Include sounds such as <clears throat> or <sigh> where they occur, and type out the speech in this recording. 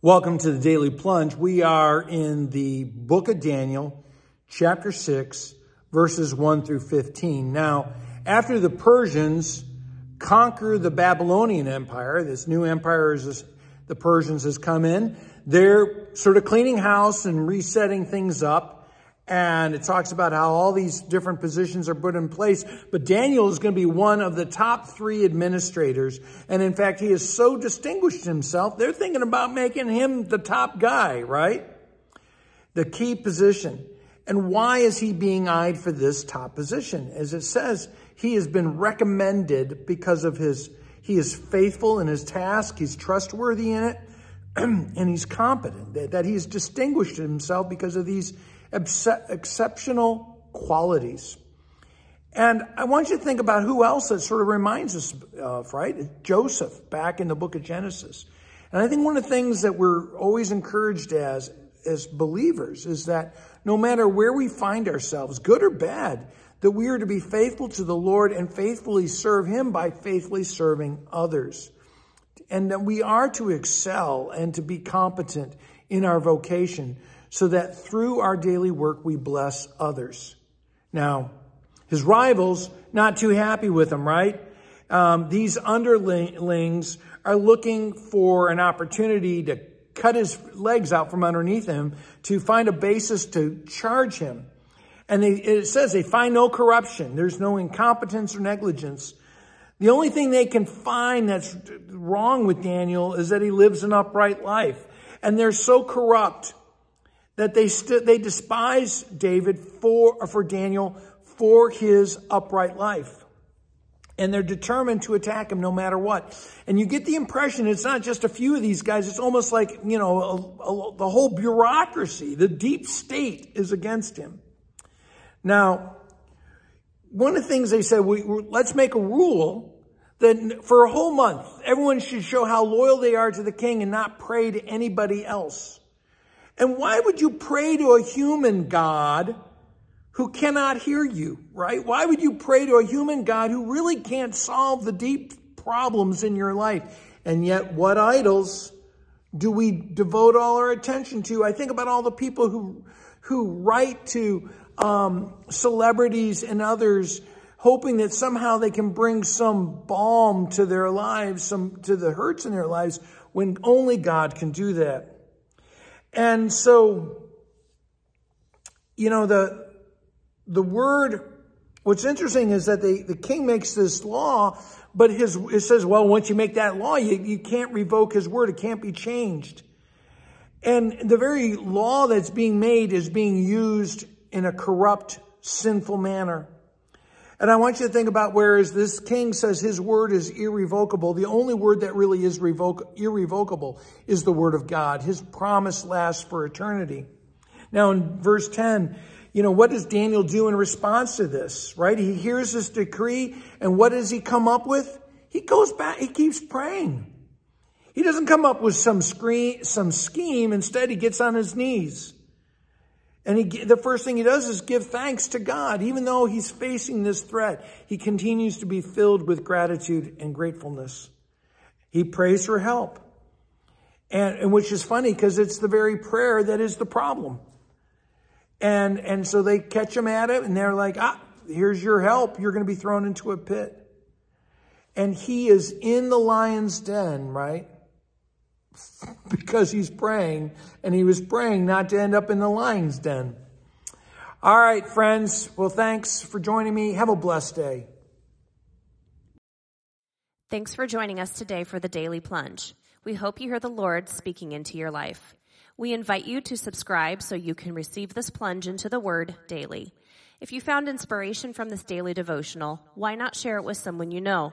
Welcome to the Daily Plunge. We are in the book of Daniel, chapter 6, verses 1 through 15. Now, after the Persians conquer the Babylonian Empire, this new empire is the Persians has come in, they're sort of cleaning house and resetting things up. And it talks about how all these different positions are put in place. But Daniel is going to be one of the top three administrators. And in fact, he has so distinguished himself, they're thinking about making him the top guy, right? The key position. And why is he being eyed for this top position? As it says, he has been recommended because of his, he is faithful in his task, he's trustworthy in it, <clears throat> and he's competent, that, that he's distinguished himself because of these exceptional qualities. And I want you to think about who else that sort of reminds us of, right? Joseph back in the book of Genesis. And I think one of the things that we're always encouraged as, as believers is that no matter where we find ourselves, good or bad, that we are to be faithful to the Lord and faithfully serve Him by faithfully serving others. And that we are to excel and to be competent in our vocation so that through our daily work we bless others. Now, his rivals, not too happy with him, right? Um, these underlings are looking for an opportunity to cut his legs out from underneath him to find a basis to charge him. And they, it says they find no corruption. There's no incompetence or negligence. The only thing they can find that's wrong with Daniel is that he lives an upright life. And they're so corrupt that they st- they despise David for for Daniel for his upright life. And they're determined to attack him no matter what. And you get the impression it's not just a few of these guys. It's almost like, you know, a, a, the whole bureaucracy, the deep state is against him. Now, one of the things they said, we, let's make a rule that for a whole month, everyone should show how loyal they are to the king and not pray to anybody else. And why would you pray to a human God who cannot hear you, right? Why would you pray to a human God who really can't solve the deep problems in your life? And yet, what idols do we devote all our attention to? I think about all the people who, who write to um, celebrities and others hoping that somehow they can bring some balm to their lives, some to the hurts in their lives, when only God can do that. And so, you know, the, the word, what's interesting is that the, the king makes this law, but his, it says, well, once you make that law, you, you can't revoke his word. It can't be changed. And the very law that's being made is being used in a corrupt, sinful manner. And I want you to think about whereas this king says his word is irrevocable, the only word that really is revoc- irrevocable is the word of God. His promise lasts for eternity. Now in verse 10, you know, what does Daniel do in response to this, right? He hears this decree and what does he come up with? He goes back, he keeps praying. He doesn't come up with some screen, some scheme. Instead, he gets on his knees. And he, the first thing he does is give thanks to God. Even though he's facing this threat, he continues to be filled with gratitude and gratefulness. He prays for help. And, and which is funny because it's the very prayer that is the problem. And, and so they catch him at it and they're like, ah, here's your help. You're going to be thrown into a pit. And he is in the lion's den, right? <laughs> because he's praying, and he was praying not to end up in the lion's den. All right, friends. Well, thanks for joining me. Have a blessed day. Thanks for joining us today for the Daily Plunge. We hope you hear the Lord speaking into your life. We invite you to subscribe so you can receive this plunge into the Word daily. If you found inspiration from this daily devotional, why not share it with someone you know?